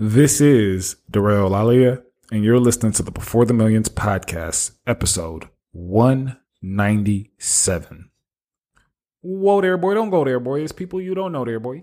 This is Darrell Lalia, and you're listening to the Before the Millions podcast, episode 197. Whoa there, boy. Don't go there, boy. It's people you don't know there, boy.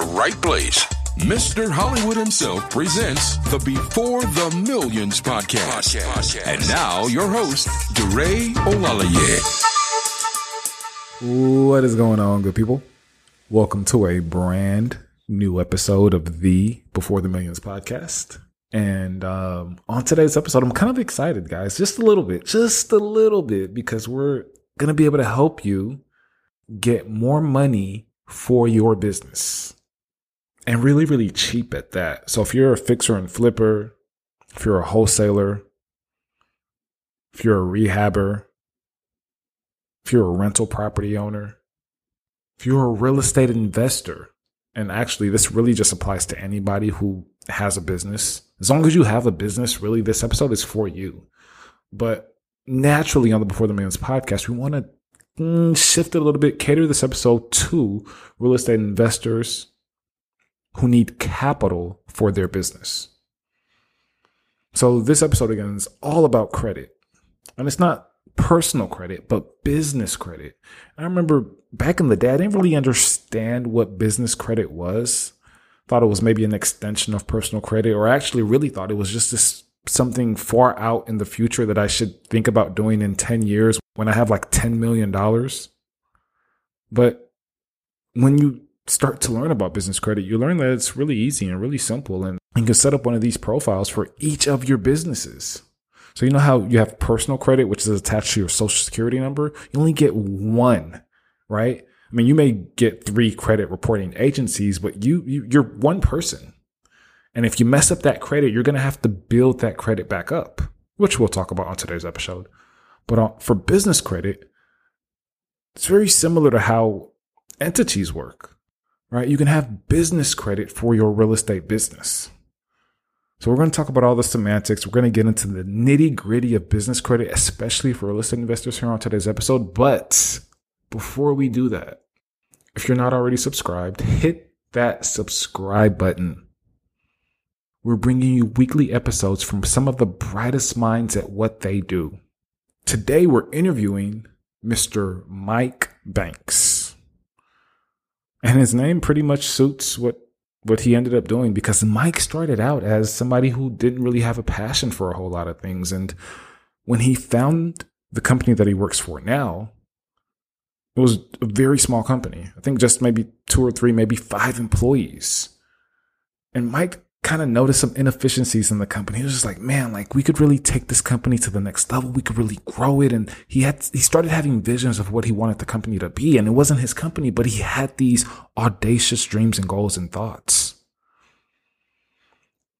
right place. Mr. Hollywood himself presents the Before the Millions podcast. And now your host, DeRay Olalaye. What is going on, good people? Welcome to a brand new episode of the Before the Millions podcast. And um, on today's episode, I'm kind of excited, guys, just a little bit, just a little bit, because we're going to be able to help you get more money for your business and really, really cheap at that. So if you're a fixer and flipper, if you're a wholesaler, if you're a rehabber, if you're a rental property owner, if you're a real estate investor, and actually this really just applies to anybody who has a business. As long as you have a business, really, this episode is for you. But naturally, on the Before the Man's podcast, we want to mm, shift it a little bit, cater this episode to real estate investors who need capital for their business. So, this episode again is all about credit. And it's not personal credit, but business credit. I remember back in the day, I didn't really understand what business credit was. Thought it was maybe an extension of personal credit, or actually really thought it was just this something far out in the future that I should think about doing in 10 years when I have like $10 million. But when you start to learn about business credit, you learn that it's really easy and really simple. And you can set up one of these profiles for each of your businesses. So you know how you have personal credit, which is attached to your social security number? You only get one, right? I mean, you may get three credit reporting agencies, but you, you you're one person. And if you mess up that credit, you're going to have to build that credit back up, which we'll talk about on today's episode. But uh, for business credit, it's very similar to how entities work, right? You can have business credit for your real estate business. So we're going to talk about all the semantics. We're going to get into the nitty gritty of business credit, especially for real estate investors here on today's episode. But before we do that, if you're not already subscribed, hit that subscribe button. We're bringing you weekly episodes from some of the brightest minds at what they do. Today, we're interviewing Mr. Mike Banks. And his name pretty much suits what what he ended up doing because Mike started out as somebody who didn't really have a passion for a whole lot of things. And when he found the company that he works for now, it was a very small company. I think just maybe two or three, maybe five employees. And Mike kind of noticed some inefficiencies in the company. He was just like, man, like we could really take this company to the next level. We could really grow it. And he had, he started having visions of what he wanted the company to be. And it wasn't his company, but he had these audacious dreams and goals and thoughts.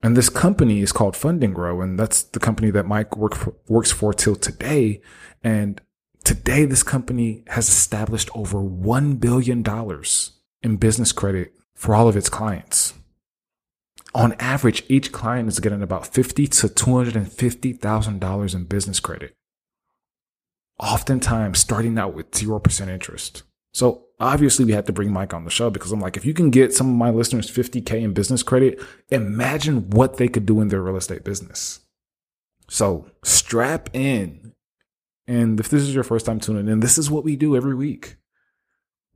And this company is called Fund and Grow. And that's the company that Mike work for, works for till today. And today, this company has established over $1 billion in business credit for all of its clients on average, each client is getting about fifty to two hundred and fifty thousand dollars in business credit. Oftentimes, starting out with zero percent interest. So obviously, we had to bring Mike on the show because I'm like, if you can get some of my listeners fifty k in business credit, imagine what they could do in their real estate business. So strap in, and if this is your first time tuning in, this is what we do every week.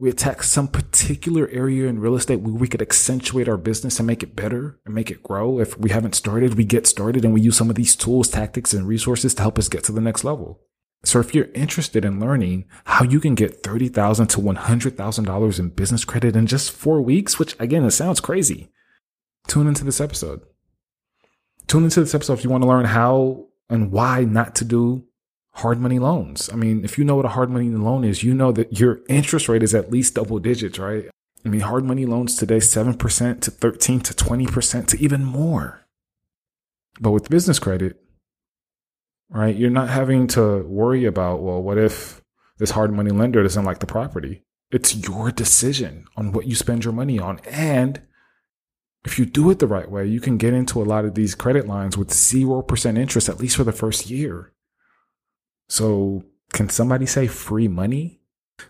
We attack some particular area in real estate where we could accentuate our business and make it better and make it grow. If we haven't started, we get started and we use some of these tools, tactics, and resources to help us get to the next level. So if you're interested in learning how you can get $30,000 to $100,000 in business credit in just four weeks, which again, it sounds crazy, tune into this episode. Tune into this episode if you want to learn how and why not to do hard money loans. I mean, if you know what a hard money loan is, you know that your interest rate is at least double digits, right? I mean, hard money loans today, 7% to 13 to 20% to even more. But with business credit, right, you're not having to worry about, well, what if this hard money lender doesn't like the property? It's your decision on what you spend your money on. And if you do it the right way, you can get into a lot of these credit lines with 0% interest, at least for the first year. So, can somebody say free money?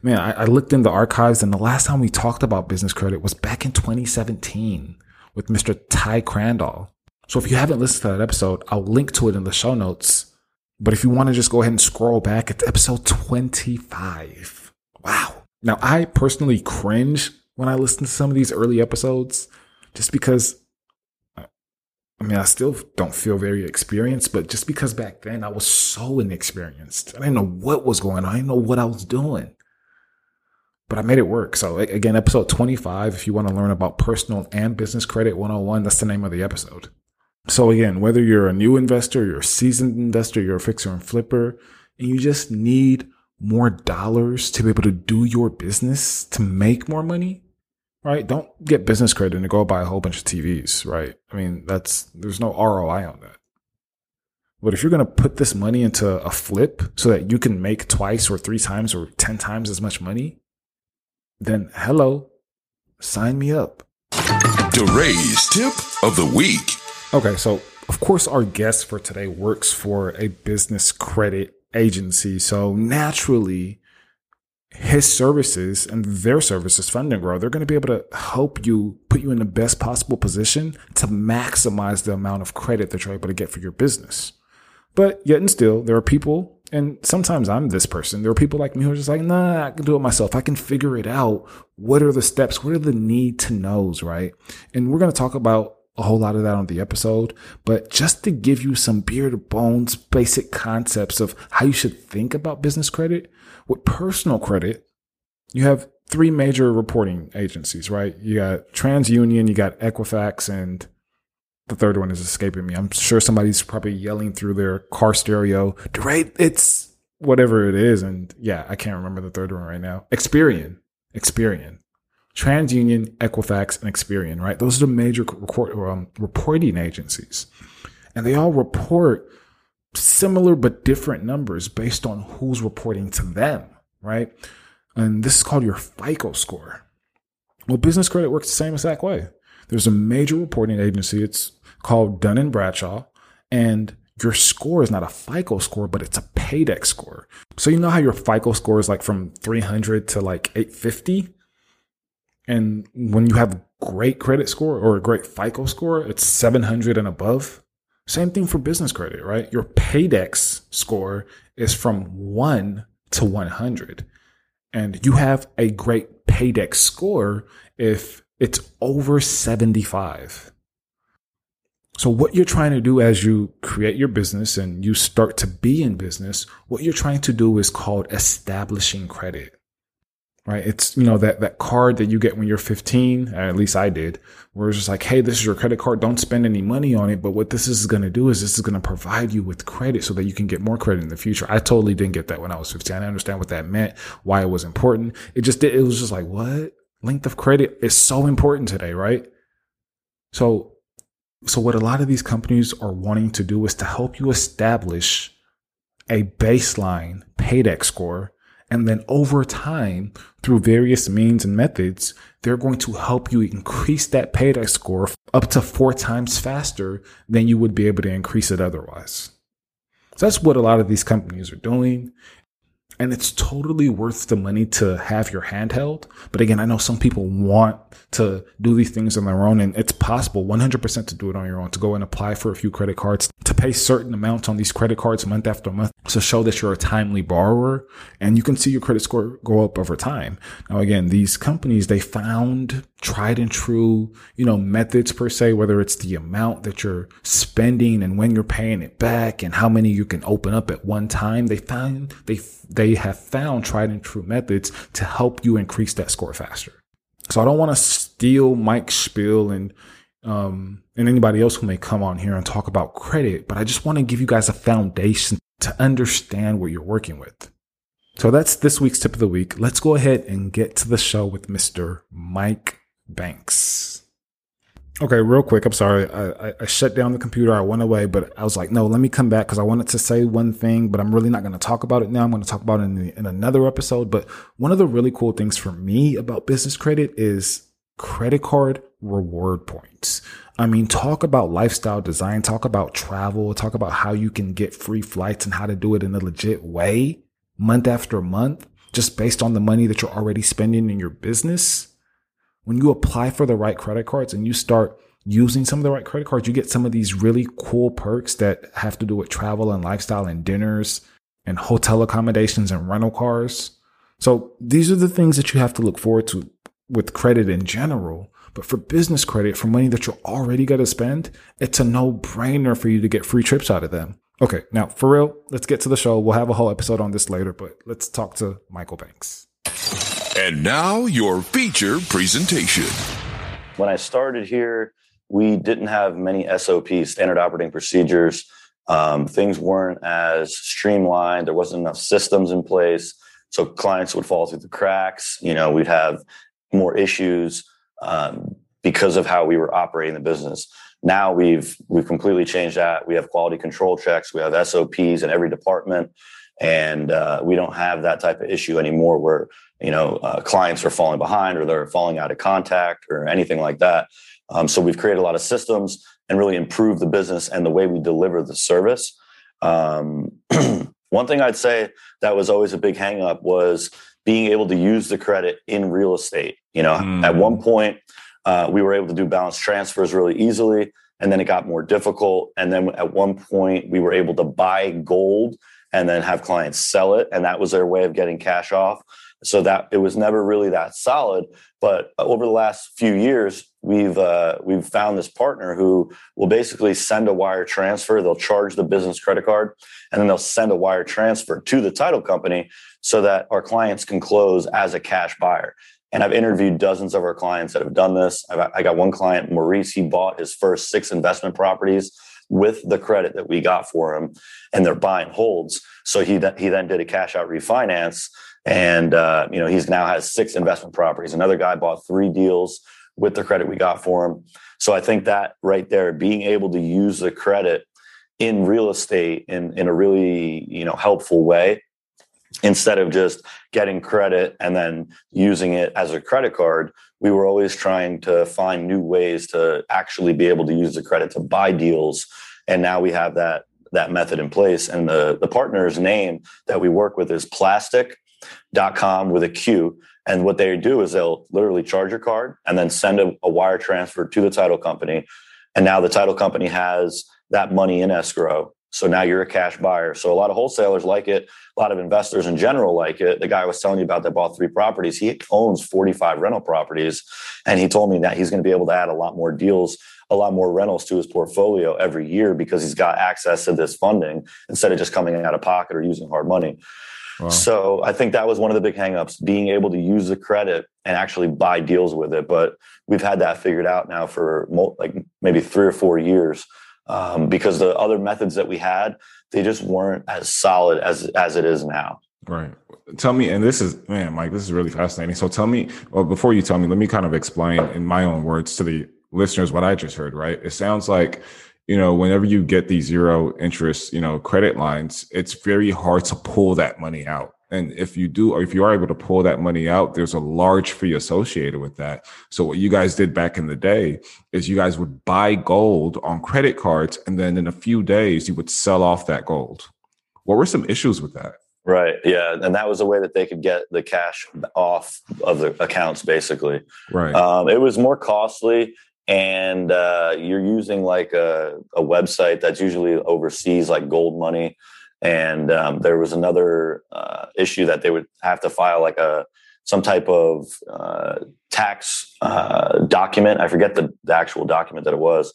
Man, I, I, looked in the archives, and the last time we talked about business credit was back in 2017 with Mr. Ty Crandall. So, if you haven't listened to that episode, I'll link to it in the show notes. But if you want to just go ahead and scroll back, it's episode 25. Wow. Now, I personally cringe when I listen to some of these early episodes just because I mean, I still don't feel very experienced, but just because back then I was so inexperienced, I didn't know what was going on. I didn't know what I was doing, but I made it work. So again, episode 25, if you want to learn about personal and business credit 101, that's the name of the episode. So again, whether you're a new investor, you're a seasoned investor, you're a fixer and flipper, and you just need more dollars to be able to do your business to make more money, right? Don't get business credit and go buy a whole bunch of TVs, right? I mean, that's, there's no ROI on that. But if you're going to put this money into a flip so that you can make twice or three times or 10 times as much money, then hello, sign me up. DeRay's tip of the week. Okay, so of course, our guest for today works for a business credit agency. So naturally, his services and their services, Fund and Grow, they're going to be able to help you put you in the best possible position to maximize the amount of credit that you're able to get for your business. But yet and still, there are people, and sometimes I'm this person. There are people like me who are just like, nah, I can do it myself. I can figure it out. What are the steps? What are the need to knows, right? And we're going to talk about a whole lot of that on the episode, but just to give you some beard bones, basic concepts of how you should think about business credit, with personal credit, you have three major reporting agencies, right? You got TransUnion, you got Equifax, and the third one is escaping me. I'm sure somebody's probably yelling through their car stereo, right? It's whatever it is. And yeah, I can't remember the third one right now. Experian, Experian, TransUnion, Equifax, and Experian, right? Those are the major um, reporting agencies. And they all report similar but different numbers based on who's reporting to them, right? And this is called your FICO score. Well, business credit works the same exact way. There's a major reporting agency. It's called Dun and Bradstreet, and your score is not a FICO score, but it's a Paydex score. So you know how your FICO score is like from 300 to like 850, and when you have great credit score or a great FICO score, it's 700 and above. Same thing for business credit, right? Your Paydex score is from 1 to 100. And you have a great Paydex score if it's over 75. So, what you're trying to do as you create your business and you start to be in business, what you're trying to do is called establishing credit right? It's, you know, that, that card that you get when you're 15, uh, at least I did, where it's just like, Hey, this is your credit card. Don't spend any money on it. But what this is going to do is this is going to provide you with credit so that you can get more credit in the future. I totally didn't get that when I was 15. I understand what that meant, why it was important. It just, it was just like, what? Length of credit is so important today, right? So, so what a lot of these companies are wanting to do is to help you establish a baseline Paydex score and then over time, through various means and methods, they're going to help you increase that Paydex score up to four times faster than you would be able to increase it otherwise. So that's what a lot of these companies are doing. And it's totally worth the money to have your handheld. But again, I know some people want to do these things on their own, and it's possible 100% to do it on your own, to go and apply for a few credit cards, to pay certain amounts on these credit cards month after month to show that you're a timely borrower, and you can see your credit score go up over time. Now, again, these companies, they found tried and true, you know, methods per se, whether it's the amount that you're spending and when you're paying it back and how many you can open up at one time. They found, they, they have found tried and true methods to help you increase that score faster. So I don't want to steal Mike's spiel and, um, and anybody else who may come on here and talk about credit, but I just want to give you guys a foundation to understand what you're working with. So that's this week's tip of the week. Let's go ahead and get to the show with Mr. Mike Banks. Okay, real quick. I'm sorry. I, I, I, shut down the computer. I went away, but I was like, no, let me come back because I wanted to say one thing, but I'm really not going to talk about it now. I'm going to talk about it in, the, in another episode. But one of the really cool things for me about business credit is credit card reward points. I mean, talk about lifestyle design, talk about travel, talk about how you can get free flights and how to do it in a legit way month after month, just based on the money that you're already spending in your business when you apply for the right credit cards and you start using some of the right credit cards, you get some of these really cool perks that have to do with travel and lifestyle and dinners and hotel accommodations and rental cars. So these are the things that you have to look forward to with credit in general. But for business credit, for money that you're already going to spend, it's a no brainer for you to get free trips out of them. Okay. Now for real, let's get to the show. We'll have a whole episode on this later, but let's talk to Michael Banks. And now your feature presentation. When I started here, we didn't have many SOPs, standard operating procedures. Um, things weren't as streamlined. There wasn't enough systems in place. So clients would fall through the cracks. You know, we'd have more issues um, because of how we were operating the business. Now we've we've completely changed that. We have quality control checks. We have SOPs in every department and uh, we don't have that type of issue anymore where you know uh, clients are falling behind or they're falling out of contact or anything like that um, so we've created a lot of systems and really improved the business and the way we deliver the service um, one thing i'd say that was always a big hangup was being able to use the credit in real estate you know mm. at one point uh, we were able to do balance transfers really easily and then it got more difficult and then at one point we were able to buy gold and then have clients sell it. And that was their way of getting cash off. So that it was never really that solid. But over the last few years, we've uh, we've found this partner who will basically send a wire transfer. They'll charge the business credit card, and then they'll send a wire transfer to the title company so that our clients can close as a cash buyer. And I've interviewed dozens of our clients that have done this. I've, I got one client, Maurice. He bought his first six investment properties with the credit that we got for him, and they're buying holds. So he he then did a cash out refinance, and uh, you know he's now has six investment properties. Another guy bought three deals with the credit we got for him. So I think that right there, being able to use the credit in real estate in in a really you know helpful way instead of just getting credit and then using it as a credit card we were always trying to find new ways to actually be able to use the credit to buy deals and now we have that that method in place and the the partner's name that we work with is Plastiq.com with a q and what they do is they'll literally charge your card and then send a, a wire transfer to the title company and now the title company has that money in escrow so now you're a cash buyer. So a lot of wholesalers like it. A lot of investors in general like it. The guy I was telling you about that bought three properties, he owns 45 rental properties. And he told me that he's going to be able to add a lot more deals, a lot more rentals to his portfolio every year because he's got access to this funding instead of just coming out of pocket or using hard money. Wow. So I think that was one of the big hangups, being able to use the credit and actually buy deals with it. But we've had that figured out now for like maybe three or four years um, because the other methods that we had they just weren't as solid as as it is now. Right. Tell me, and this is man, Mike, this is really fascinating. So tell me, well, before you tell me, let me kind of explain in my own words to the listeners what I just heard. Right. It sounds like you know, whenever you get these zero interest, you know, credit lines, it's very hard to pull that money out. And if you do, or if you are able to pull that money out, there's a large fee associated with that. So what you guys did back in the day is you guys would buy gold on credit cards, and then in a few days you would sell off that gold. What were some issues with that? Right. Yeah. And that was a way that they could get the cash off of the accounts, basically. Right. Um, it was more costly, and uh, you're using like a, a website that's usually overseas, like Gold Money. And um, there was another uh, issue that they would have to file like a some type of uh, tax uh, document. I forget the, the actual document that it was,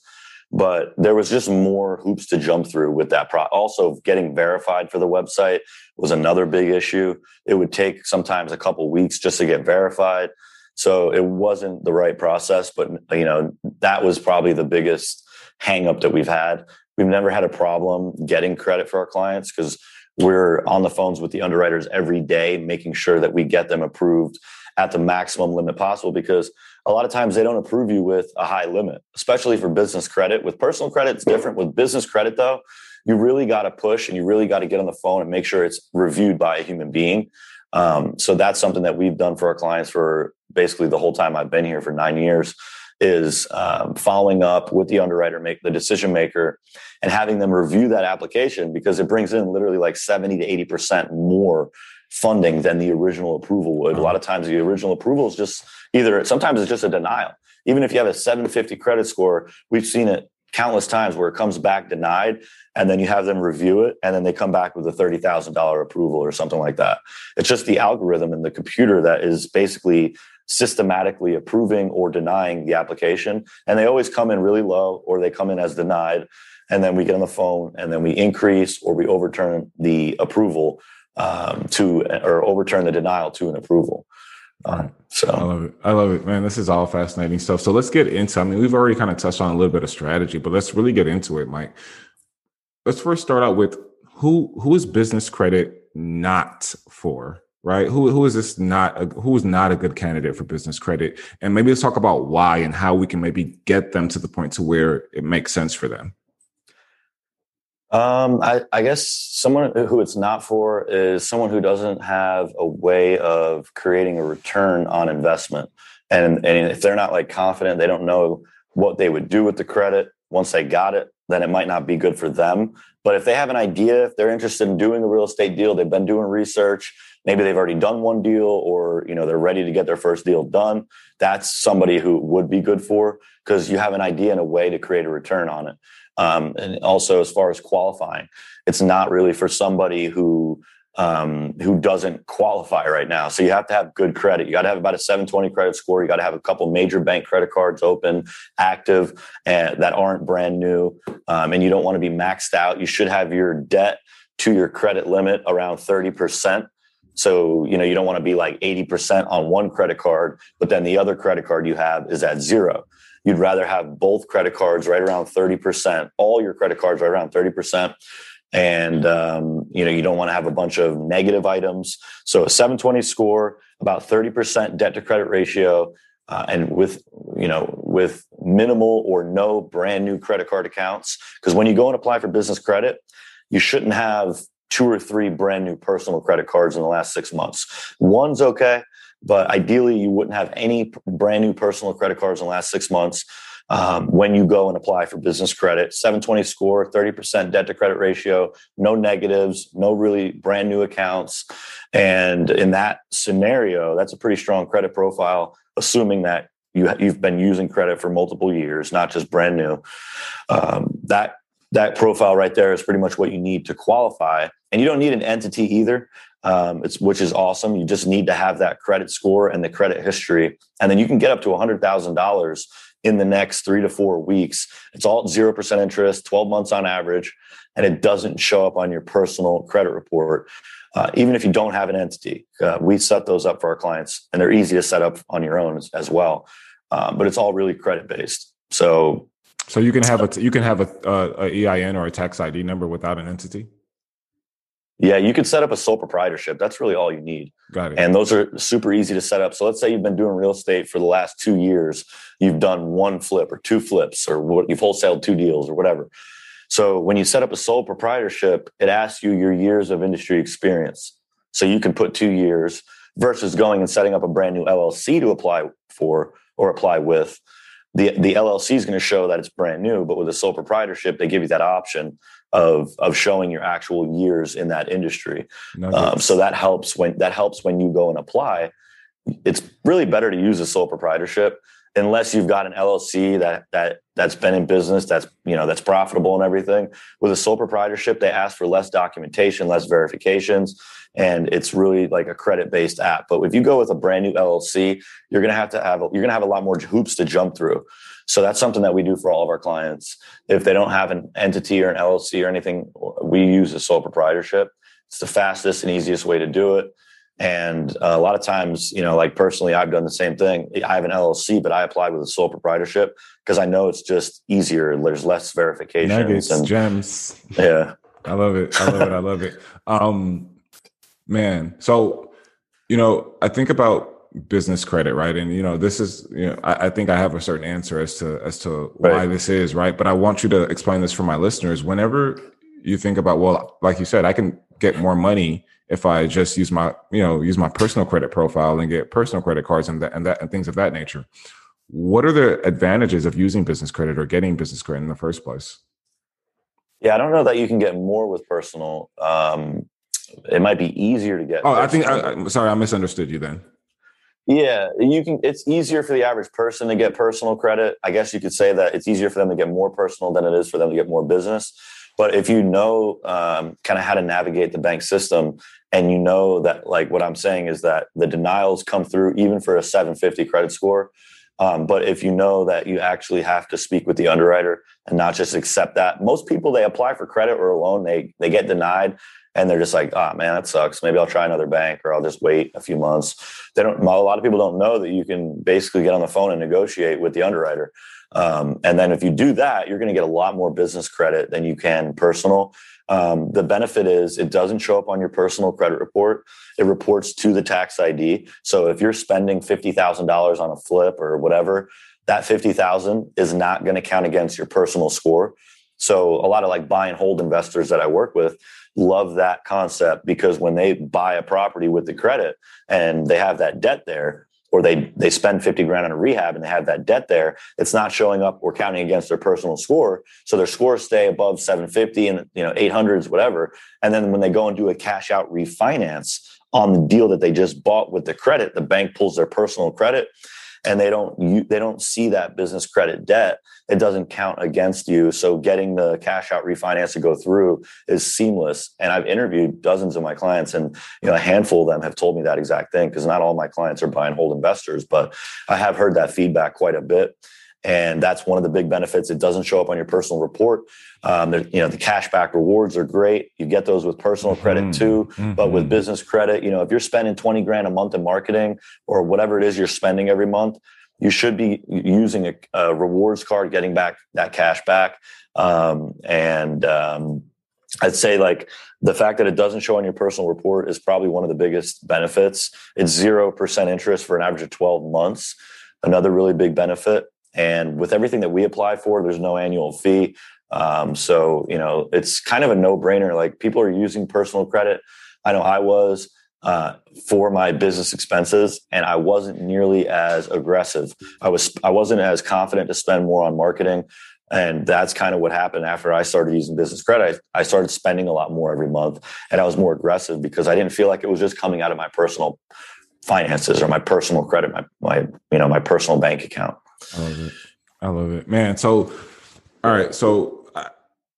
but there was just more hoops to jump through with that. Pro- also, getting verified for the website was another big issue. It would take sometimes a couple weeks just to get verified. So it wasn't the right process, but you know that was probably the biggest hangup that we've had. We've never had a problem getting credit for our clients because we're on the phones with the underwriters every day, making sure that we get them approved at the maximum limit possible because a lot of times they don't approve you with a high limit, especially for business credit. With personal credit, it's different. With business credit, though, you really got to push and you really got to get on the phone and make sure it's reviewed by a human being. Um, so that's something that we've done for our clients for basically the whole time I've been here for nine years is um, following up with the underwriter, make the decision maker, and having them review that application because it brings in literally like 70 to 80 percent more funding than the original approval would. A lot of times, the original approval is just either sometimes it's just a denial. Even if you have a 750 credit score, we've seen it countless times where it comes back denied and then you have them review it and then they come back with a $30,000 approval or something like that. It's just the algorithm and the computer that is basically systematically approving or denying the application. And they always come in really low or they come in as denied. And then we get on the phone and then we increase or we overturn the approval um, to or overturn the denial to an approval. Um, so I love it. I love it, man. This is all fascinating stuff. So let's get into. I mean, we've already kind of touched on a little bit of strategy, but let's really get into it, Mike. Let's first start out with who who is business credit not for? Right? Who who is this not a, who is not a good candidate for business credit? And maybe let's talk about why and how we can maybe get them to the point to where it makes sense for them. Um, I, I guess someone who it's not for is someone who doesn't have a way of creating a return on investment. And, and if they're not like confident, they don't know what they would do with the credit once they got it, then it might not be good for them. But if they have an idea, if they're interested in doing a real estate deal, they've been doing research, maybe they've already done one deal or you know they're ready to get their first deal done that's somebody who would be good for because you have an idea and a way to create a return on it um, and also as far as qualifying it's not really for somebody who um, who doesn't qualify right now. So you have to have good credit. You got to have about a 720 credit score. You got to have a couple major bank credit cards open, active, and that aren't brand new. Um, and you don't want to be maxed out. You should have your debt to your credit limit around 30%. So, you know, you don't want to be like 80% on one credit card, but then the other credit card you have is at zero. You'd rather have both credit cards right around 30%, all your credit cards right around 30%. And, um, you know, you don't want to have a bunch of negative items. So a 720 score, about 30% debt to credit ratio, uh, and with you know with minimal or no brand new credit card accounts because when you go and apply for business credit you shouldn't have two or three brand new personal credit cards in the last six months. One's okay, but ideally you wouldn't have any brand new personal credit cards in the last six months. Um, when you go and apply for business credit, 720 score, 30% debt to credit ratio, no negatives, no really brand new accounts. And in that scenario, that's a pretty strong credit profile, assuming that you, you've been using credit for multiple years, not just brand new. Um, that that profile right there is pretty much what you need to qualify. And you don't need an entity either, um, it's which is awesome. You just need to have that credit score and the credit history, and then you can get up to hundred thousand dollars in the next three to four weeks. It's all zero percent interest, twelve months on average, and it doesn't show up on your personal credit report. Uh, even if you don't have an entity, uh, we set those up for our clients, and they're easy to set up on your own as, as well. Um, but it's all really credit based. So so you can have a you can have a, a, a EIN or a tax ID number without an entity. Yeah, you could set up a sole proprietorship. That's really all you need. Got it. And those are super easy to set up. So let's say you've been doing real estate for the last two years. You've done one flip or two flips, or what you've wholesaled two deals or whatever. So when you set up a sole proprietorship, it asks you your years of industry experience. So you can put two years versus going and setting up a brand new LLC to apply for or apply with the the LLC is going to show that it's brand new, but with a sole proprietorship, they give you that option of of showing your actual years in that industry. Um, so that helps when that helps when you go and apply. It's really better to use a sole proprietorship unless you've got an LLC that that that's been in business, that's you know that's profitable and everything. With a sole proprietorship, they ask for less documentation, less verifications, and it's really like a credit based app. But if you go with a brand new LLC, you're gonna have to have you're gonna have a lot more hoops to jump through. So that's something that we do for all of our clients. If they don't have an entity or an LLC or anything, we use a sole proprietorship. It's the fastest and easiest way to do it. And uh, a lot of times, you know, like personally, I've done the same thing. I have an LLC, but I applied with a sole proprietorship because I know it's just easier. There's less verifications Nuggets, and gems. Yeah, I love it. I love it. I love it. Um, man, so you know, I think about business credit, right? And you know, this is, you know, I, I think I have a certain answer as to as to why Right. this is, right? But I want you to explain this for my listeners. Whenever you think about, well, like you said, I can get more money if I just use my, you know, use my personal credit profile and get personal credit cards and that and that and things of that nature. What are the advantages of using business credit or getting business credit in the first place? yeah. I don't know that you can get more with personal. Um, it might be easier to get. Oh, I think I. I'm sorry, I misunderstood you then. Yeah, you can. It's easier for the average person to get personal credit. I guess you could say that it's easier for them to get more personal than it is for them to get more business. But if you know um, kind of how to navigate the bank system, and you know that, like what I'm saying is that the denials come through even for a 750 credit score. Um, but if you know that you actually have to speak with the underwriter and not just accept that, most people they apply for credit or a loan, they they get denied, and they're just like, oh man, that sucks. Maybe I'll try another bank or I'll just wait a few months. They don't. A lot of people don't know that you can basically get on the phone and negotiate with the underwriter. Um, and then if you do that, you're going to get a lot more business credit than you can personal. Um, the benefit is it doesn't show up on your personal credit report. It reports to the tax ID. So if you're spending fifty thousand dollars on a flip or whatever, that fifty thousand is not going to count against your personal score. So a lot of like buy and hold investors that I work with love that concept because when they buy a property with the credit and they have that debt there, or they they spend 50 grand on a rehab and they have that debt there, it's not showing up or counting against their personal score. So their scores stay above 750 and you know 800s, whatever. And then when they go and do a cash out refinance on the deal that they just bought with the credit, the bank pulls their personal credit and they don't you, they don't see that business credit debt it doesn't count against you. So getting the cash out refinance to go through is seamless. And i've interviewed dozens of my clients and you know a handful of them have told me that exact thing because not all my clients are buy and hold investors but i have heard that feedback quite a bit and that's one of the big benefits. It doesn't show up on your personal report. Um, there- you know the cashback rewards are great. You get those with personal credit Mhm. too but with Mhm. business credit you know if you're spending 20 grand a month in marketing or whatever it is you're spending every month you should be using a, a rewards card getting back that cash back. Um, and um, i'd say like the fact that it doesn't show on your personal report is probably one of the biggest benefits. It's 0% interest for an average of 12 months. Another really big benefit and with everything that we apply for there's no annual fee um, so you know it's kind of a no-brainer like people are using personal credit i know i was uh, for my business expenses, and I wasn't nearly as aggressive. I was I wasn't as confident to spend more on marketing, and that's kind of what happened after I started using business credit. I, I started spending a lot more every month, and I was more aggressive because I didn't feel like it was just coming out of my personal finances or my personal credit, my my you know my personal bank account. I love it. I love it, man. So, all right. So, uh,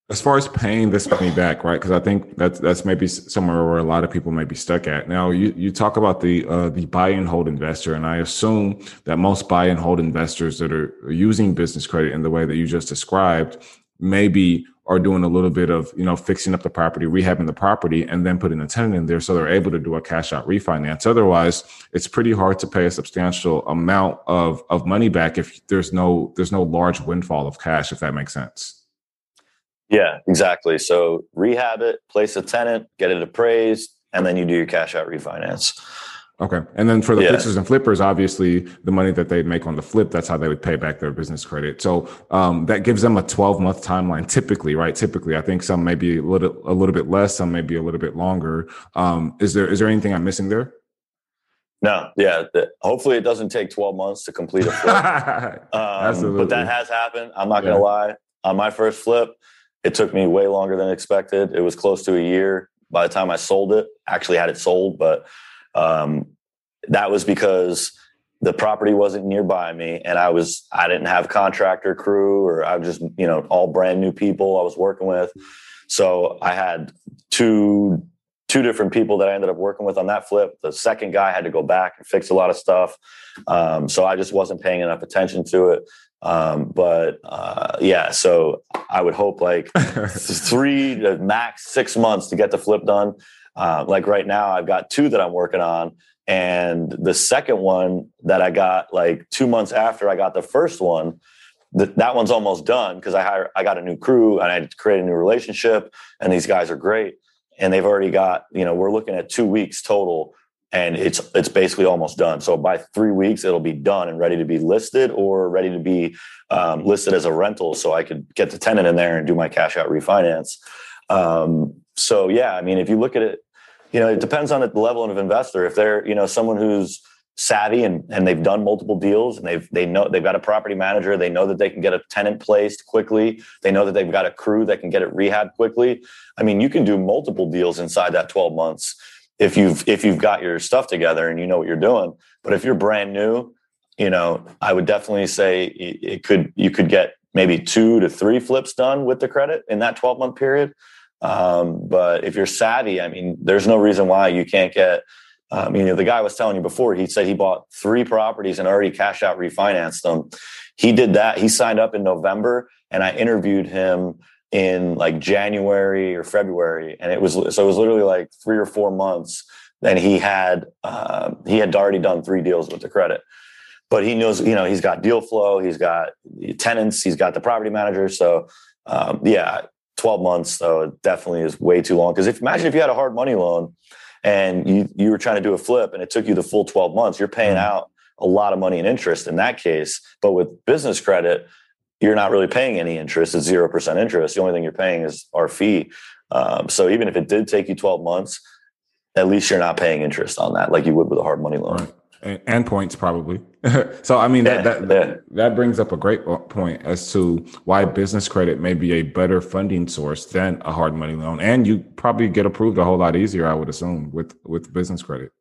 as far as paying this money back, right? Because I think that's that's maybe somewhere where a lot of people may be stuck at. Now, you you talk about the uh, the buy and hold investor, and I assume that most buy and hold investors that are using business credit in the way that you just described maybe are doing a little bit of you know fixing up the property rehabbing the property and then putting a tenant in there so they're able to do a cash out refinance otherwise it's pretty hard to pay a substantial amount of of money back if there's no there's no large windfall of cash if that makes sense Yeah, exactly. So rehab it, place a tenant, get it appraised, and then you do your cash out refinance. Okay and then for the Yeah. fixers and flippers obviously the money that they'd make on the flip that's how they would pay back their business credit so um, that gives them a 12 month timeline typically right typically i think some may be a little a little bit less some may be a little bit longer um, is there is there anything i'm missing there No, yeah. The, hopefully, it doesn't take 12 months to complete a flip. um, Absolutely. But that has happened. I'm not going to lie. On my first flip, it took me way longer than expected. It was close to a year by the time I sold it. Actually, had it sold, but um, that was because the property wasn't nearby me, and I was I didn't have contractor crew, or I was just you know all brand new people I was working with. So I had two two different people that I ended up working with on that flip. The second guy had to go back and fix a lot of stuff. Um, so I just wasn't paying enough attention to it. Um, but uh, yeah, so I would hope like three max six months to get the flip done. Uh, like right now, I've got two that I'm working on. And the second one that I got like two months after I got the first one, th- that one's almost done because I hire, I got a new crew and I created a new relationship and these guys are great. And they've already got, you know, we're looking at two weeks total and it's it's basically almost done. So by three weeks, it'll be done and ready to be listed or ready to be um, listed as a rental, so I could get the tenant in there and do my cash out refinance. Um, so yeah, I mean, if you look at it, you know, it depends on the level of investor. If they're you know someone who's savvy and and they've done multiple deals and they've they know they've got a property manager, they know that they can get a tenant placed quickly, they know that they've got a crew that can get it rehab quickly. I mean, you can do multiple deals inside that twelve months if you've if you've got your stuff together and you know what you're doing. But if you're brand new, you know, I would definitely say it could you could get maybe two to three flips done with the credit in that 12 month period. Um, but if you're savvy, I mean, there's no reason why you can't get. Um, you know, the guy was telling you before. He said he bought three properties and already cashed out, refinanced them. He did that. He signed up in November, and I interviewed him in like January or February, and it was so it was literally like three or four months. Then he had uh, he had already done three deals with the credit, but he knows you know he's got deal flow, he's got tenants, he's got the property manager. So um, yeah, twelve months though it definitely is way too long. Because if imagine if you had a hard money loan and you you were trying to do a flip and it took you the full twelve months, you're paying out a lot of money in interest in that case. But with business credit, you're not really paying any interest. It's zero percent interest. The only thing you're paying is our fee. Um, so even if it did take you 12 months, at least you're not paying interest on that like you would with a hard money loan. And, and points probably. so I mean Yeah, that that, that brings up a great point as to why business credit may be a better funding source than a hard money loan, and you probably get approved a whole lot easier, I would assume, with with business credit.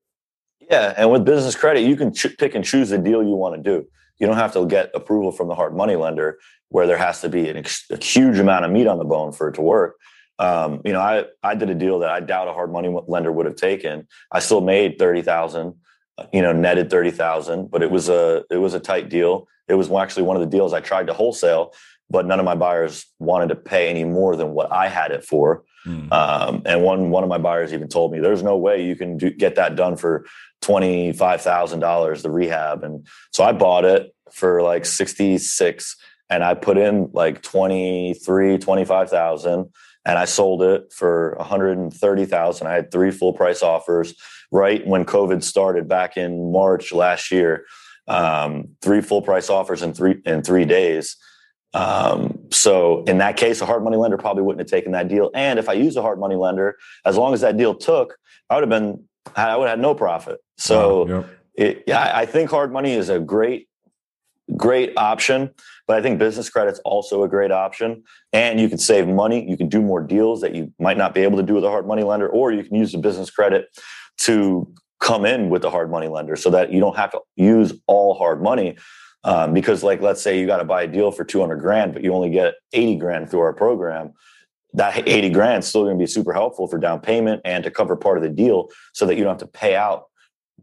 Yeah, and with business credit, you can ch- pick and choose the deal you want to do. You don't have to get approval from the hard money lender, where there has to be an ex- a huge amount of meat on the bone for it to work. Um, you know, I I did a deal that I doubt a hard money lender would have taken. I still made thirty thousand, you know, netted thirty thousand, but it was a it was a tight deal. It was actually one of the deals I tried to wholesale, but none of my buyers wanted to pay any more than what I had it for. Mm. Um, and one one of my buyers even told me, "There's no way you can do, get that done for twenty five thousand dollars, the rehab." And so I bought it for like sixty six, and I put in like 23, 25,000 and I sold it for 130,000. I had three full price offers right when COVID started back in March last year. Um, three full price offers in three in three days. Um, so in that case, a hard money lender probably wouldn't have taken that deal. And if I used a hard money lender, as long as that deal took, I would have been, I would have had no profit. So Wow, yep. it, yeah, I I think hard money is a great, great option, but I think business credit's also a great option. And you can save money. You can do more deals that you might not be able to do with a hard money lender, or you can use the business credit to come in with the hard money lender so that you don't have to use all hard money. Um, because like, let's say you got to buy a deal for 200 grand, but you only get 80 grand through our program. That 80 grand is still going to be super helpful for down payment and to cover part of the deal so that you don't have to pay out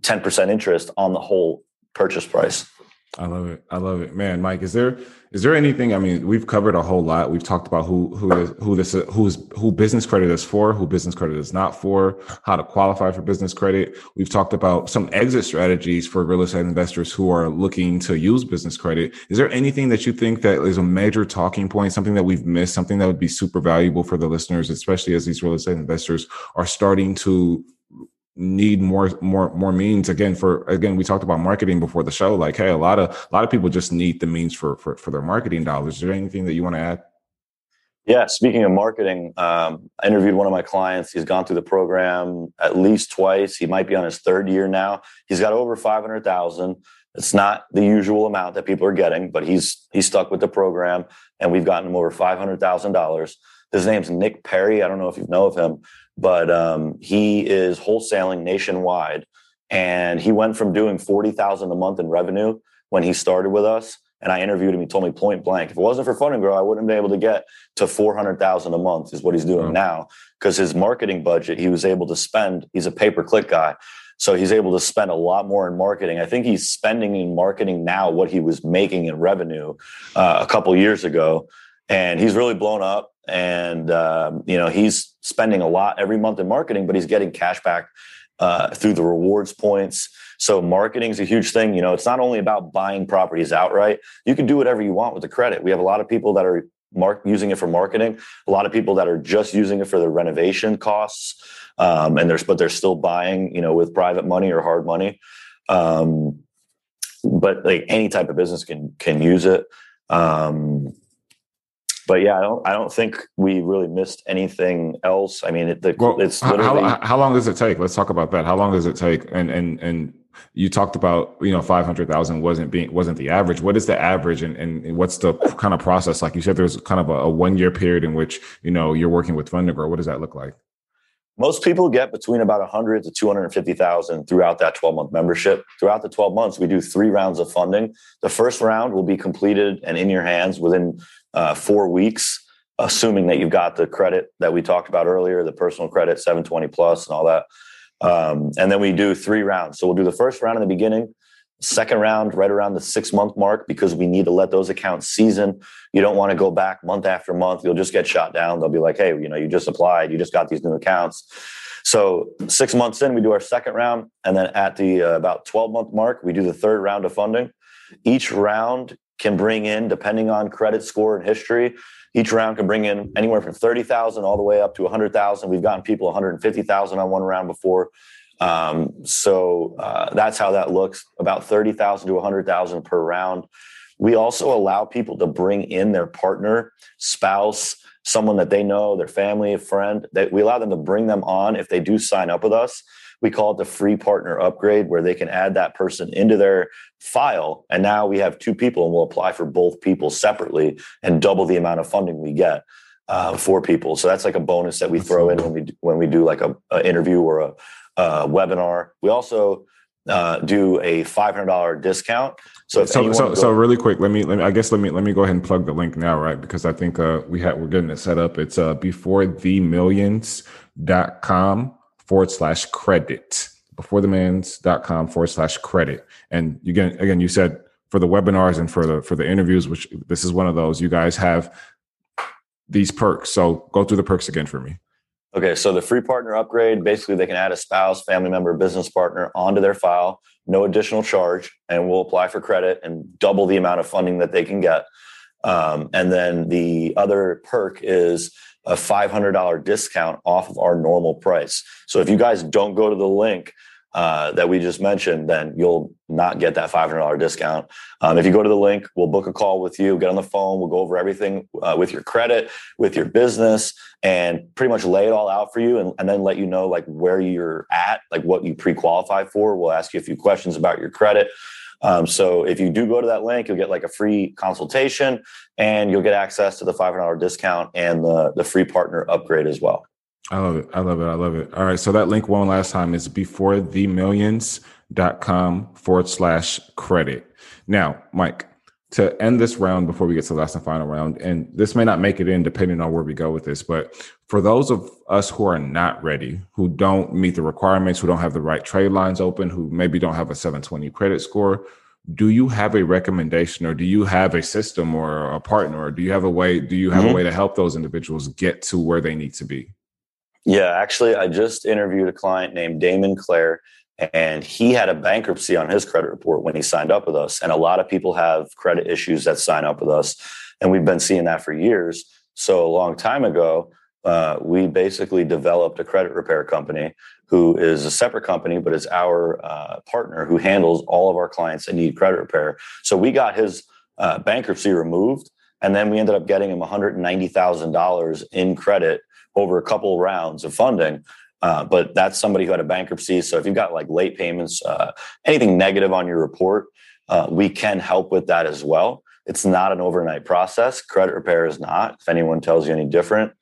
10% interest on the whole purchase price. I love it. I love it, man. Mike, is there is there anything? I mean, we've covered a whole lot. We've talked about who who is, who this who's who business credit is for, who business credit is not for, how to qualify for business credit. We've talked about some exit strategies for real estate investors who are looking to use business credit. Is there anything that you think that is a major talking point, something that we've missed, something that would be super valuable for the listeners, especially as these real estate investors are starting to need more more more means again for again we talked about marketing before the show like hey a lot of a lot of people just need the means for for, for their marketing dollars is there anything that you want to add Yeah, speaking of marketing, um, I interviewed one of my clients. He's gone through the program at least twice. He might be on his third year now. He's got over five hundred thousand. It's not the usual amount that people are getting, but he's he's stuck with the program, and we've gotten him over five hundred thousand dollars. His name's Nick Perry. I don't know if you know of him, but um, he is wholesaling nationwide, and he went from doing forty thousand a month in revenue when he started with us and I interviewed him. He told me point blank, if it wasn't for Fund and Grow, I wouldn't have been able to get to four hundred thousand a month. Is what he's doing now because his marketing budget he was able to spend. He's a pay per click guy, so he's able to spend a lot more in marketing. I think he's spending in marketing now what he was making in revenue uh, a couple years ago, and he's really blown up. And um, you know he's spending a lot every month in marketing, but he's getting cash back uh, through the rewards points. So marketing is a huge thing. You know, it's not only about buying properties outright. You can do whatever you want with the credit. We have a lot of people that are mark using it for marketing. A lot of people that are just using it for the renovation costs. Um, and there's but they're still buying, you know, with private money or hard money. Um, but like any type of business can can use it. Um, but yeah, I don't. I don't think we really missed anything else. I mean, it, the, well, it's literally. How, how, long does it take? Let's talk about that. How long does it take? And and and you talked about you know five hundred thousand wasn't being wasn't the average. What is the average, and, and what's the kind of process? Like you said, there's kind of a, a one year period in which you know you're working with Fund and Grow. What does that look like? Most people get between about 100 to 250,000 throughout that 12 month membership. Throughout the 12 months, we do three rounds of funding. The first round will be completed and in your hands within uh, four weeks, assuming that you've got the credit that we talked about earlier, the personal credit 720 plus and all that. Um, and then we do three rounds. So we'll do the first round in the beginning, second round right around the six month mark because we need to let those accounts season. You don't want to go back month after month. You'll just get shot down. They'll be like, hey, you know, you just applied, you just got these new accounts. So six months in, we do our second round. And then at the uh, about 12 month mark, we do the third round of funding. Each round can bring in, depending on credit score and history, each round can bring in anywhere from 30,000 all the way up to 100,000. We've gotten people 150,000 on one round before. Um, so uh, that's how that looks about 30,000 to 100,000 per round. We also allow people to bring in their partner, spouse, someone that they know, their family, a friend. That we allow them to bring them on if they do sign up with us. We call it the free partner upgrade, where they can add that person into their file. And now we have two people, and we'll apply for both people separately and double the amount of funding we get uh, for people. So that's like a bonus that we throw in when we when we do like a, a interview or a, a, webinar. We also uh, do a five hundred dollar discount. So so so, so, really quick, let me let me I guess let me let me go ahead and plug the link now, right? Because I think uh, we have we're getting it set up. It's uh before the millions.com forward slash credit before the millions.com forward slash credit. And again, again, you said for the webinars and for the for the interviews, which this is one of those, you guys have these perks. So go through the perks again for me. Okay, so the free partner upgrade, basically they can add a spouse, family member, business partner onto their file, no additional charge, and we'll apply for credit and double the amount of funding that they can get. Um, and then the other perk is a $500 discount off of our normal price. So if you guys don't go to the link uh, that we just mentioned, then you'll not get that $500 discount. Um, if you go to the link, we'll book a call with you, get on the phone, we'll go over everything uh, with your credit, with your business, and pretty much lay it all out for you and, and then let you know like where you're at, like what you pre-qualify for. We'll ask you a few questions about your credit. Um, so if you do go to that link, you'll get like a free consultation and you'll get access to the $500 discount and the, the free partner upgrade as well. I love it. I love it. I love it. All right. So that link one last time is before the millions.com forward slash credit. Now, Mike, to end this round before we get to the last and final round, and this may not make it in depending on where we go with this, but for those of us who are not ready, who don't meet the requirements, who don't have the right trade lines open, who maybe don't have a 720 credit score, do you have a recommendation or do you have a system or a partner or do you have a way do you have mm-hmm. a way to help those individuals get to where they need to be yeah actually i just interviewed a client named damon clare and he had a bankruptcy on his credit report when he signed up with us. And a lot of people have credit issues that sign up with us. And we've been seeing that for years. So a long time ago, uh, we basically developed a credit repair company who is a separate company, but is our uh, partner who handles all of our clients that need credit repair. So we got his uh, bankruptcy removed And then we ended up getting him $190,000 in credit over a couple rounds of funding. Uh, but that's somebody who had a bankruptcy. So if you've got like late payments, uh, anything negative on your report, uh, we can help with that as well. It's not an overnight process. Credit repair is not. If anyone tells you any different,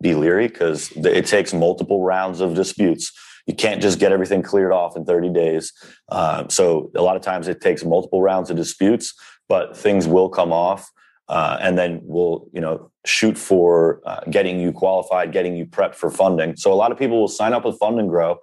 be leery because it takes multiple rounds of disputes. You can't just get everything cleared off in 30 days. Uh, so a lot of times it takes multiple rounds of disputes, but things will come off. Uh, and then we'll you know shoot for uh, getting you qualified getting you prepped for funding. So a lot of people will sign up with fund and grow.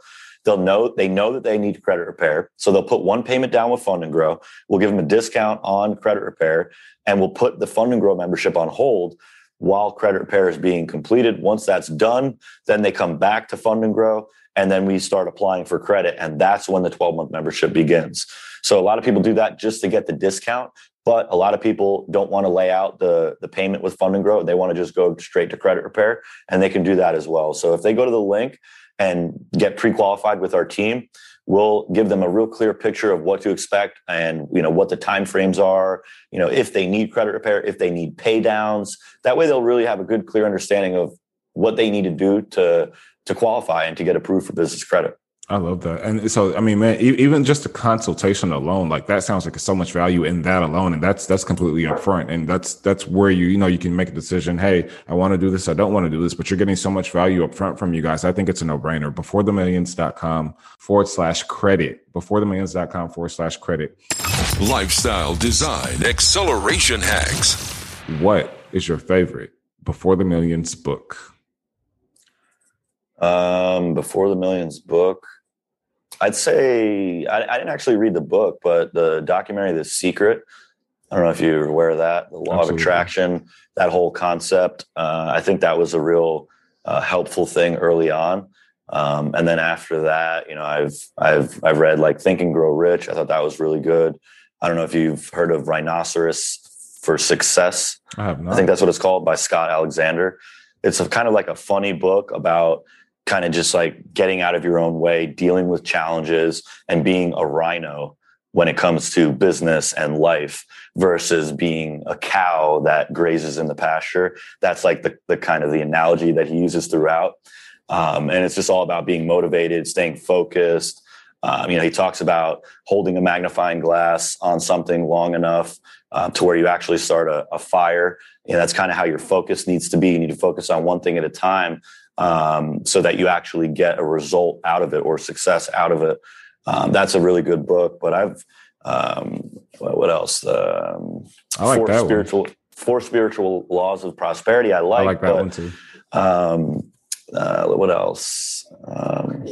They'll know they know that they need credit repair. So they'll put one payment down with fund and grow. We'll give them a discount on credit repair and we'll put the fund and grow membership on hold while credit repair is being completed. Once that's done then they come back to fund and grow and then we start applying for credit and that's when the 12 month membership begins. So a lot of people do that just to get the discount but a lot of people don't want to lay out the, the payment with Fund and Grow. They want to just go straight to credit repair, and they can do that as well. So if they go to the link and get pre-qualified with our team, we'll give them a real clear picture of what to expect and you know what the time frames are you know if they need credit repair if they need pay downs that way they'll really have a good clear understanding of what they need to do to to qualify and to get approved for business credit I love that. And so, I mean, man, even just the consultation alone, like that sounds like so much value in that alone. And that's, that's completely upfront. And that's, that's where you, you know, you can make a decision. Hey, I want to do this. I don't want to do this, but you're getting so much value upfront from you guys. I think it's a no brainer. Before the millions.com forward slash credit, before the millions.com forward slash credit. Lifestyle design, acceleration hacks. What is your favorite before the millions book? Um, before the millions book. I'd say I, I, didn't actually read the book, but the documentary, The Secret. I don't know if you're aware of that. The law Absolutely. of attraction, that whole concept. Uh, I think that was a real uh, helpful thing early on. Um, and then after that, you know, I've I've I've read like Think and Grow Rich. I thought that was really good. I don't know if you've heard of Rhinoceros for Success. I have not. I think that's what it's called by Scott Alexander. It's a kind of like a funny book about kind of just like getting out of your own way, dealing with challenges, and being a rhino when it comes to business and life versus being a cow that grazes in the pasture. That's like the, the kind of the analogy that he uses throughout. Um, and it's just all about being motivated, staying focused. Um, you know, he talks about holding a magnifying glass on something long enough uh, to where you actually start a, a fire. You know, that's kind of how your focus needs to be. You need to focus on one thing at a time um, so that you actually get a result out of it or success out of it. Um, that's a really good book. But I've um, what else? Um, I like four that spiritual one. four spiritual laws of prosperity. I like. I like that but, one too. Um, uh, what else? Um,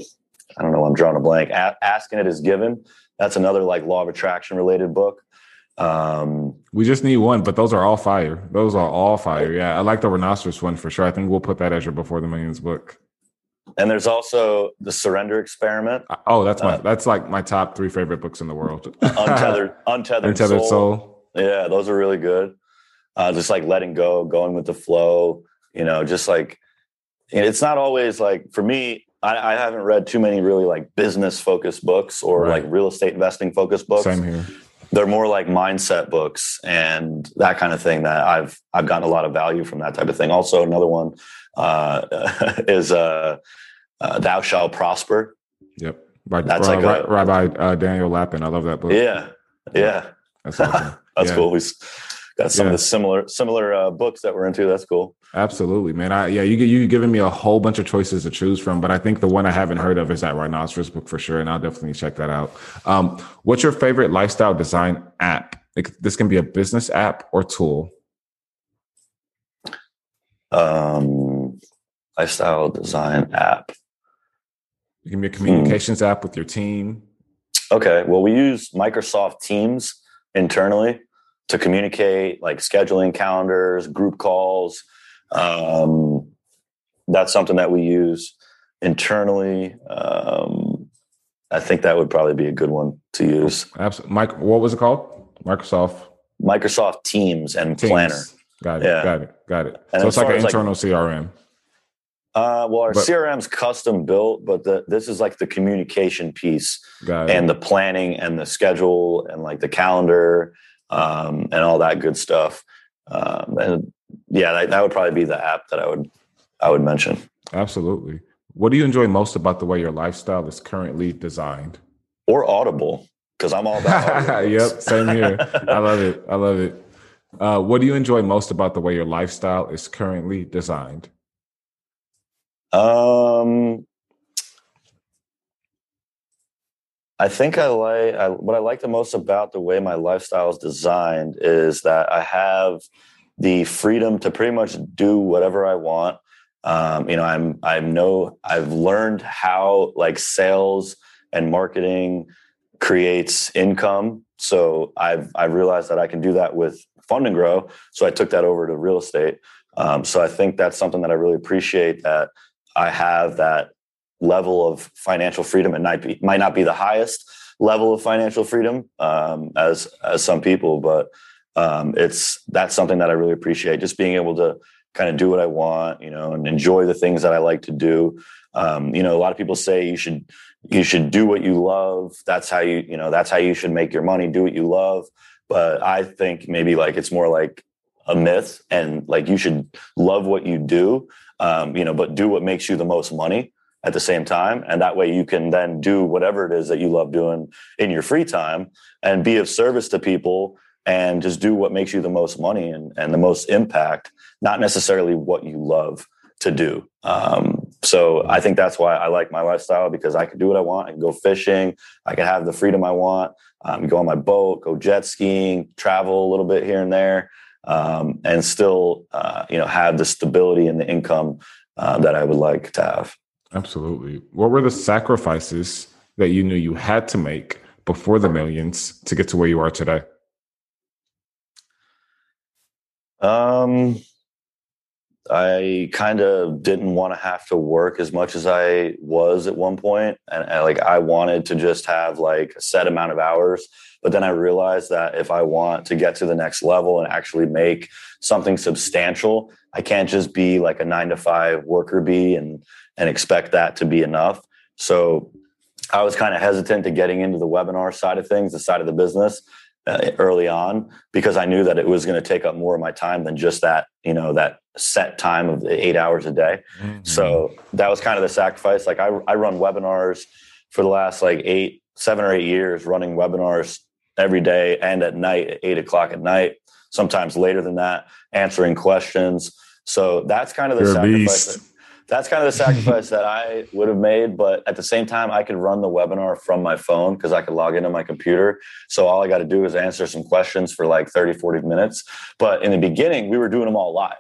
I don't know. I'm drawing a blank. A- ask and it is given. That's another like law of attraction related book. Um, we just need one, but those are all fire. Those are all fire. Yeah, I like the rhinoceros one for sure. I think we'll put that as your before the millions book. And there's also the Surrender Experiment. Uh, oh, that's my uh, that's like my top three favorite books in the world. untethered, untethered, untethered soul. soul. Yeah, those are really good. Uh, just like letting go, going with the flow. You know, just like it's not always like for me. I, I haven't read too many really like business focused books or right. like real estate investing focused books. Same here they're more like mindset books and that kind of thing that I've I've gotten a lot of value from that type of thing. Also, another one uh, is uh, uh, "Thou Shall Prosper." Yep, by, that's like a, Rabbi uh, Daniel Lapin. I love that book. Yeah, yeah, that's, awesome. that's yeah. cool. We got some yeah. of the similar similar uh, books that we're into. That's cool. Absolutely, man. I yeah, you you giving me a whole bunch of choices to choose from, but I think the one I haven't heard of is that Rhinoceros book for sure, and I'll definitely check that out. Um, what's your favorite lifestyle design app? Like, this can be a business app or tool. Um, lifestyle design app. It can be a communications hmm. app with your team. Okay. Well, we use Microsoft Teams internally to communicate, like scheduling calendars, group calls um, that's something that we use internally. Um, I think that would probably be a good one to use. Absolutely. Mike, what was it called? Microsoft. Microsoft Teams and Teams. Planner. Got it. Yeah. Got it. Got it. And so it's like an internal like, CRM. Uh, well, our but, CRM's custom built, but the, this is like the communication piece and the planning and the schedule and like the calendar um, and all that good stuff. Um, and yeah, that, that would probably be the app that I would I would mention. Absolutely. What do you enjoy most about the way your lifestyle is currently designed? Or Audible, because I'm all about. yep, same here. I love it. I love it. Uh, what do you enjoy most about the way your lifestyle is currently designed? Um, I think I like I, what I like the most about the way my lifestyle is designed is that I have the freedom to pretty much do whatever I want. Um, you know, I'm I know I've learned how like sales and marketing creates income. So I've I realized that I can do that with Fund and Grow. So I took that over to real estate. Um, so I think that's something that I really appreciate that I have that level of financial freedom. It might be might not be the highest level of financial freedom um, as as some people, but um, it's that's something that I really appreciate. Just being able to kind of do what I want, you know, and enjoy the things that I like to do. Um, you know, a lot of people say you should you should do what you love. That's how you you know that's how you should make your money. Do what you love. But I think maybe like it's more like a myth, and like you should love what you do. Um, you know, but do what makes you the most money at the same time. And that way you can then do whatever it is that you love doing in your free time and be of service to people and just do what makes you the most money and, and the most impact, not necessarily what you love to do. Um, so I think that's why I like my lifestyle because I can do what I want. I can go fishing. I can have the freedom I want. Um, go on my boat, go jet skiing, travel a little bit here and there, um, and still, uh, you know, have the stability and the income uh, that I would like to have. Absolutely. What were the sacrifices that you knew you had to make before the millions to get to where you are today? Um, I kind of didn't want to have to work as much as I was at one point, and, and like I wanted to just have like a set amount of hours. But then I realized that if I want to get to the next level and actually make something substantial, I can't just be like a nine to five worker bee and and expect that to be enough. So I was kind of hesitant to getting into the webinar side of things, the side of the business uh, early on, because I knew that it was going to take up more of my time than just that, you know, that set time of eight hours a day. Mm-hmm. So that was kind of the sacrifice. Like I, I run webinars for the last like eight, seven or eight years, running webinars every day and at night at eight o'clock at night, sometimes later than that, answering questions. So that's kind of the You're sacrifice that's kind of the sacrifice that I would have made. But at the same time, I could run the webinar from my phone because I could log into my computer. So all I got to do is answer some questions for like 30, 40 minutes. But in the beginning, we were doing them all live.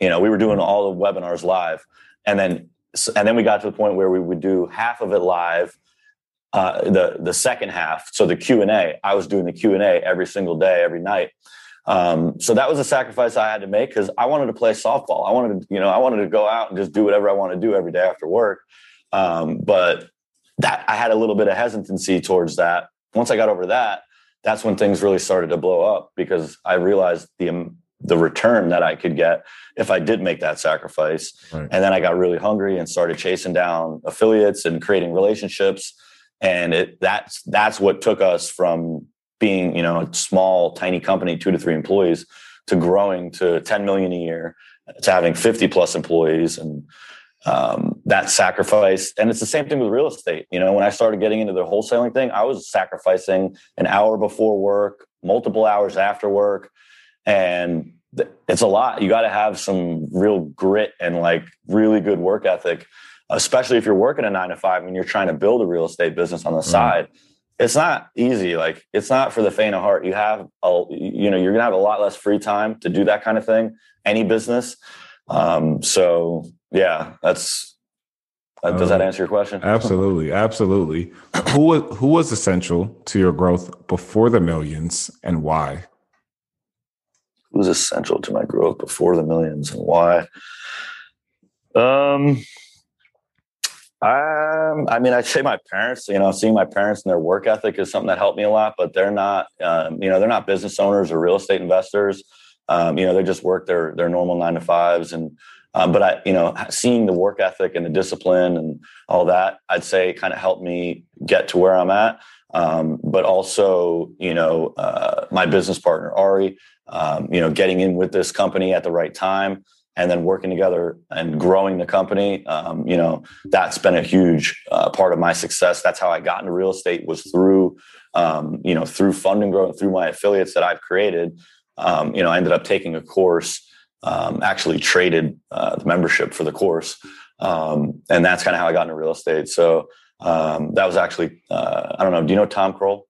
You know, we were doing all the webinars live. And then and then we got to the point where we would do half of it live uh, the the second half so the q&a i was doing the q&a every single day every night um, so that was a sacrifice I had to make because I wanted to play softball. I wanted to, you know, I wanted to go out and just do whatever I want to do every day after work. Um, but that I had a little bit of hesitancy towards that. Once I got over that, that's when things really started to blow up because I realized the um, the return that I could get if I did make that sacrifice. Right. And then I got really hungry and started chasing down affiliates and creating relationships. And it that's that's what took us from being you know a small tiny company two to three employees to growing to 10 million a year to having 50 plus employees and um, that sacrifice. And it's the same thing with real estate. You know when i started getting into the wholesaling thing i was sacrificing an hour before work multiple hours after work. And it's a lot. You got to have some real grit and like really good work ethic especially if you're working a nine to five and you're trying to build a real estate business on the mm. side it's not easy. Like it's not for the faint of heart. You have a, you know, you're gonna have a lot less free time to do that kind of thing. Any business. Um, so yeah, that's. Uh, does that answer your question? Absolutely, absolutely. who was who was essential to your growth before the millions, and why? Who was essential to my growth before the millions, and why? Um, um, I mean, I'd say my parents. You know, seeing my parents and their work ethic is something that helped me a lot. But they're not, um, you know, they're not business owners or real estate investors. Um, you know, they just work their their normal nine to fives. And um, but I, you know, seeing the work ethic and the discipline and all that, I'd say kind of helped me get to where I'm at. Um, but also, you know, uh, my business partner Ari, um, you know, getting in with this company at the right time and then working together and growing the company. Um, you know, that's been a huge uh, part of my success. That's how I got into real estate was through, um, you know, through fund and grow through my affiliates that I've created. Um, you know, I ended up taking a course, um, actually traded uh, the membership for the course. Um, and that's kind of how I got into real estate. So um, that was actually, uh, I don't know, do you know Tom Krol?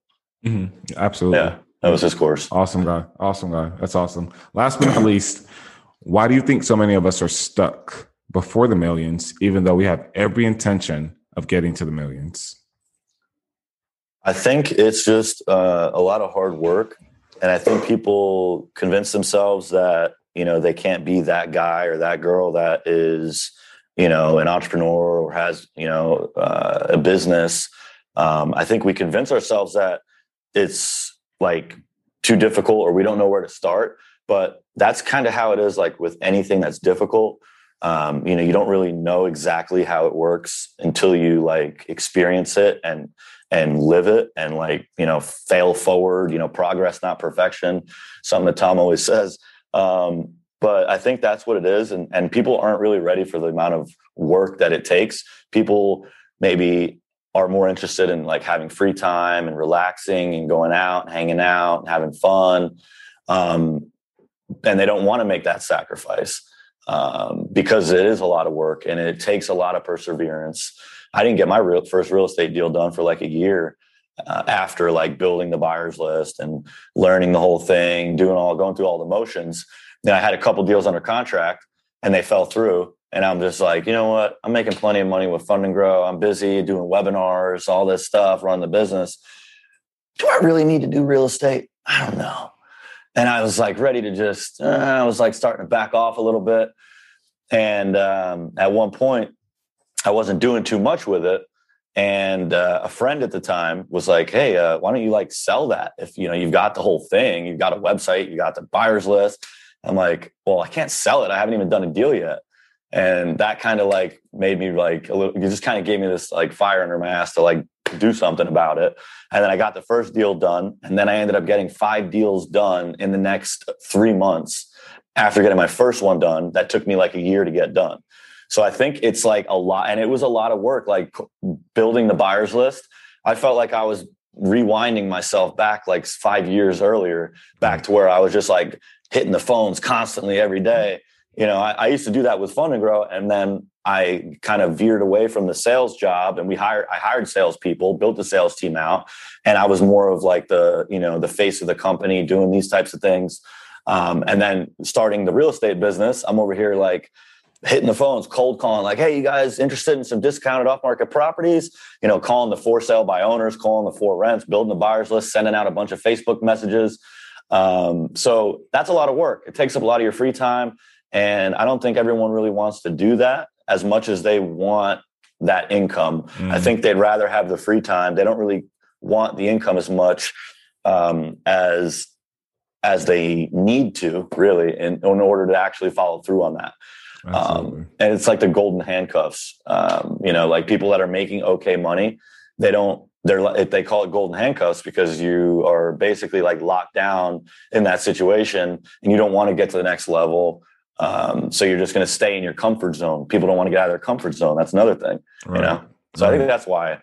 Mm-hmm. Absolutely. Yeah, that was his course. Awesome guy. Awesome guy. That's awesome. Last but not least, why do you think so many of us are stuck before the millions, even though we have every intention of getting to the millions? I think it's just uh, a lot of hard work. And I think people convince themselves that, you know, they can't be that guy or that girl that is, you know, an entrepreneur or has, you know, uh, a business. Um, I think we convince ourselves that it's like too difficult or we don't know where to start. But that's kind of how it is like with anything that's difficult. Um, you know, you don't really know exactly how it works until you like experience it and and live it and like, you know, fail forward, you know, progress, not perfection, something that Tom always says. Um, but I think that's what it is. And, and people aren't really ready for the amount of work that it takes. People maybe are more interested in like having free time and relaxing and going out and hanging out and having fun. Um, and they don't want to make that sacrifice um, because it is a lot of work and it takes a lot of perseverance. I didn't get my real, first real estate deal done for like a year uh, after like building the buyers list and learning the whole thing, doing all, going through all the motions. Then I had a couple deals under contract and they fell through. And I'm just like, you know what? I'm making plenty of money with Fund and Grow. I'm busy doing webinars, all this stuff, run the business. Do I really need to do real estate? I don't know. And I was like ready to just, uh, I was like starting to back off a little bit. And um, at one point, I wasn't doing too much with it. And uh, a friend at the time was like, "Hey, uh, why don't you like sell that? If you know you've got the whole thing, you've got a website, you got the buyers list." I'm like, "Well, I can't sell it. I haven't even done a deal yet." And that kind of like made me like a little. It just kind of gave me this like fire under my ass to like do something about it. And then I got the first deal done, and then I ended up getting five deals done in the next three months after getting my first one done. That took me like a year to get done. So I think it's like a lot, and it was a lot of work, like building the buyers list. I felt like I was rewinding myself back like five years earlier, back to where I was just like hitting the phones constantly every day. You know, I, I used to do that with Fund and Grow, and then I kind of veered away from the sales job, and we hired I hired salespeople, built the sales team out, and I was more of like the you know the face of the company, doing these types of things. Um, and then starting the real estate business, I'm over here like hitting the phones, cold calling, like, hey, you guys interested in some discounted off market properties? You know, calling the for sale by owners, calling the for rents, building the buyers list, sending out a bunch of Facebook messages. Um, so that's a lot of work. It takes up a lot of your free time. And I don't think everyone really wants to do that as much as they want that income. Mm. I think they'd rather have the free time. They don't really want the income as much um, as as they need to, really, in, in order to actually follow through on that. Um, and it's like the golden handcuffs. Um, you know, like people that are making okay money, they don't. They're like, they call it golden handcuffs because you are basically like locked down in that situation, and you don't want to get to the next level. Um, so you're just going to stay in your comfort zone. People don't want to get out of their comfort zone. That's another thing. Right. You know. So right. I think that's why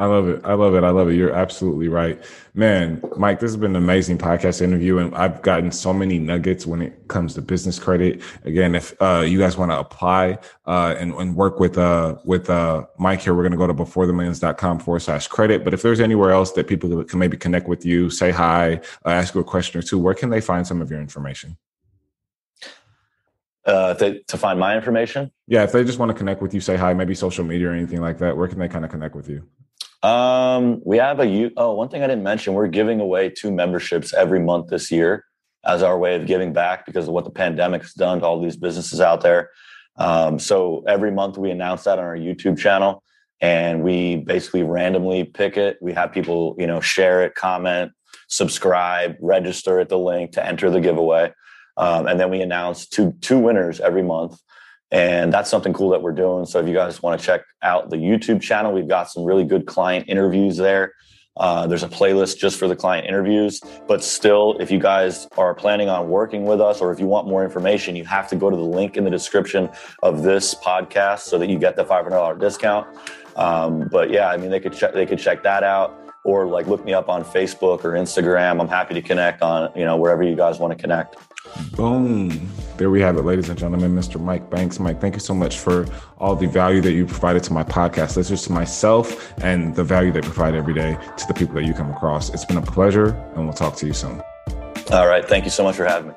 I love it. I love it. I love it. You're absolutely right. Man, Mike, this has been an amazing podcast interview. And I've gotten so many nuggets when it comes to business credit. Again, if uh, you guys want to apply uh, and, and, work with uh, with uh, Mike here, we're going to go to beforethemillions.com forward slash credit. But if there's anywhere else that people can maybe connect with you, say hi, uh, ask you a question or two, where can they find some of your information? Uh, to, to find my information? Yeah, if they just want to connect with you, say hi, maybe social media or anything like that, where can they kind of connect with you? Um, we have a oh one thing I didn't mention. We're giving away two memberships every month this year as our way of giving back because of what the pandemic has done to all these businesses out there. Um, so every month we announce that on our YouTube channel, and we basically randomly pick it. We have people you know share it, comment, subscribe, register at the link to enter the giveaway, um, and then we announce two two winners every month. And that's something cool that we're doing. So if you guys want to check out the YouTube channel, we've got some really good client interviews there. Uh, there's a playlist just for the client interviews. But still, if you guys are planning on working with us or if you want more information, you have to go to the link in the description of this podcast so that you get the $500 discount. Um, but yeah, I mean, they could check, they could check that out or like look me up on Facebook or Instagram. I'm happy to connect on, you know, wherever you guys want to connect. Boom. There we have it, ladies and gentlemen. Mr. Mike Banks. Mike, thank you so much for all the value that you provided to my podcast listeners, to myself, and the value you provide every day to the people that you come across. It's been a pleasure, and we'll talk to you soon. All right. Thank you so much for having me.